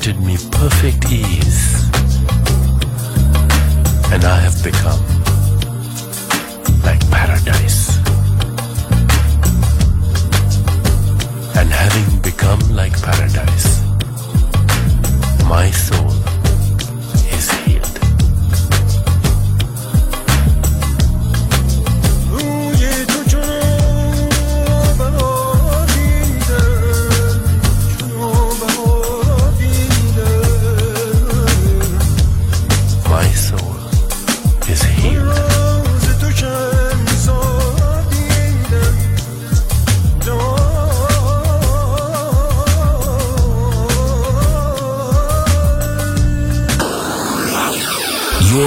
granted me perfect ease, and I have become like paradise. And having become like paradise, my soul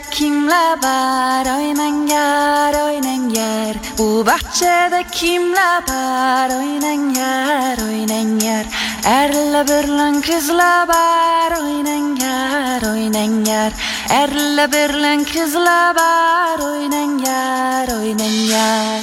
kimler oynanger oynanger Bu bahçede kimler var? Oynanger oynanger Erle birlen kızlar var? Oynanger oynanger Erle birlen kızlar var? Oynanger oynanger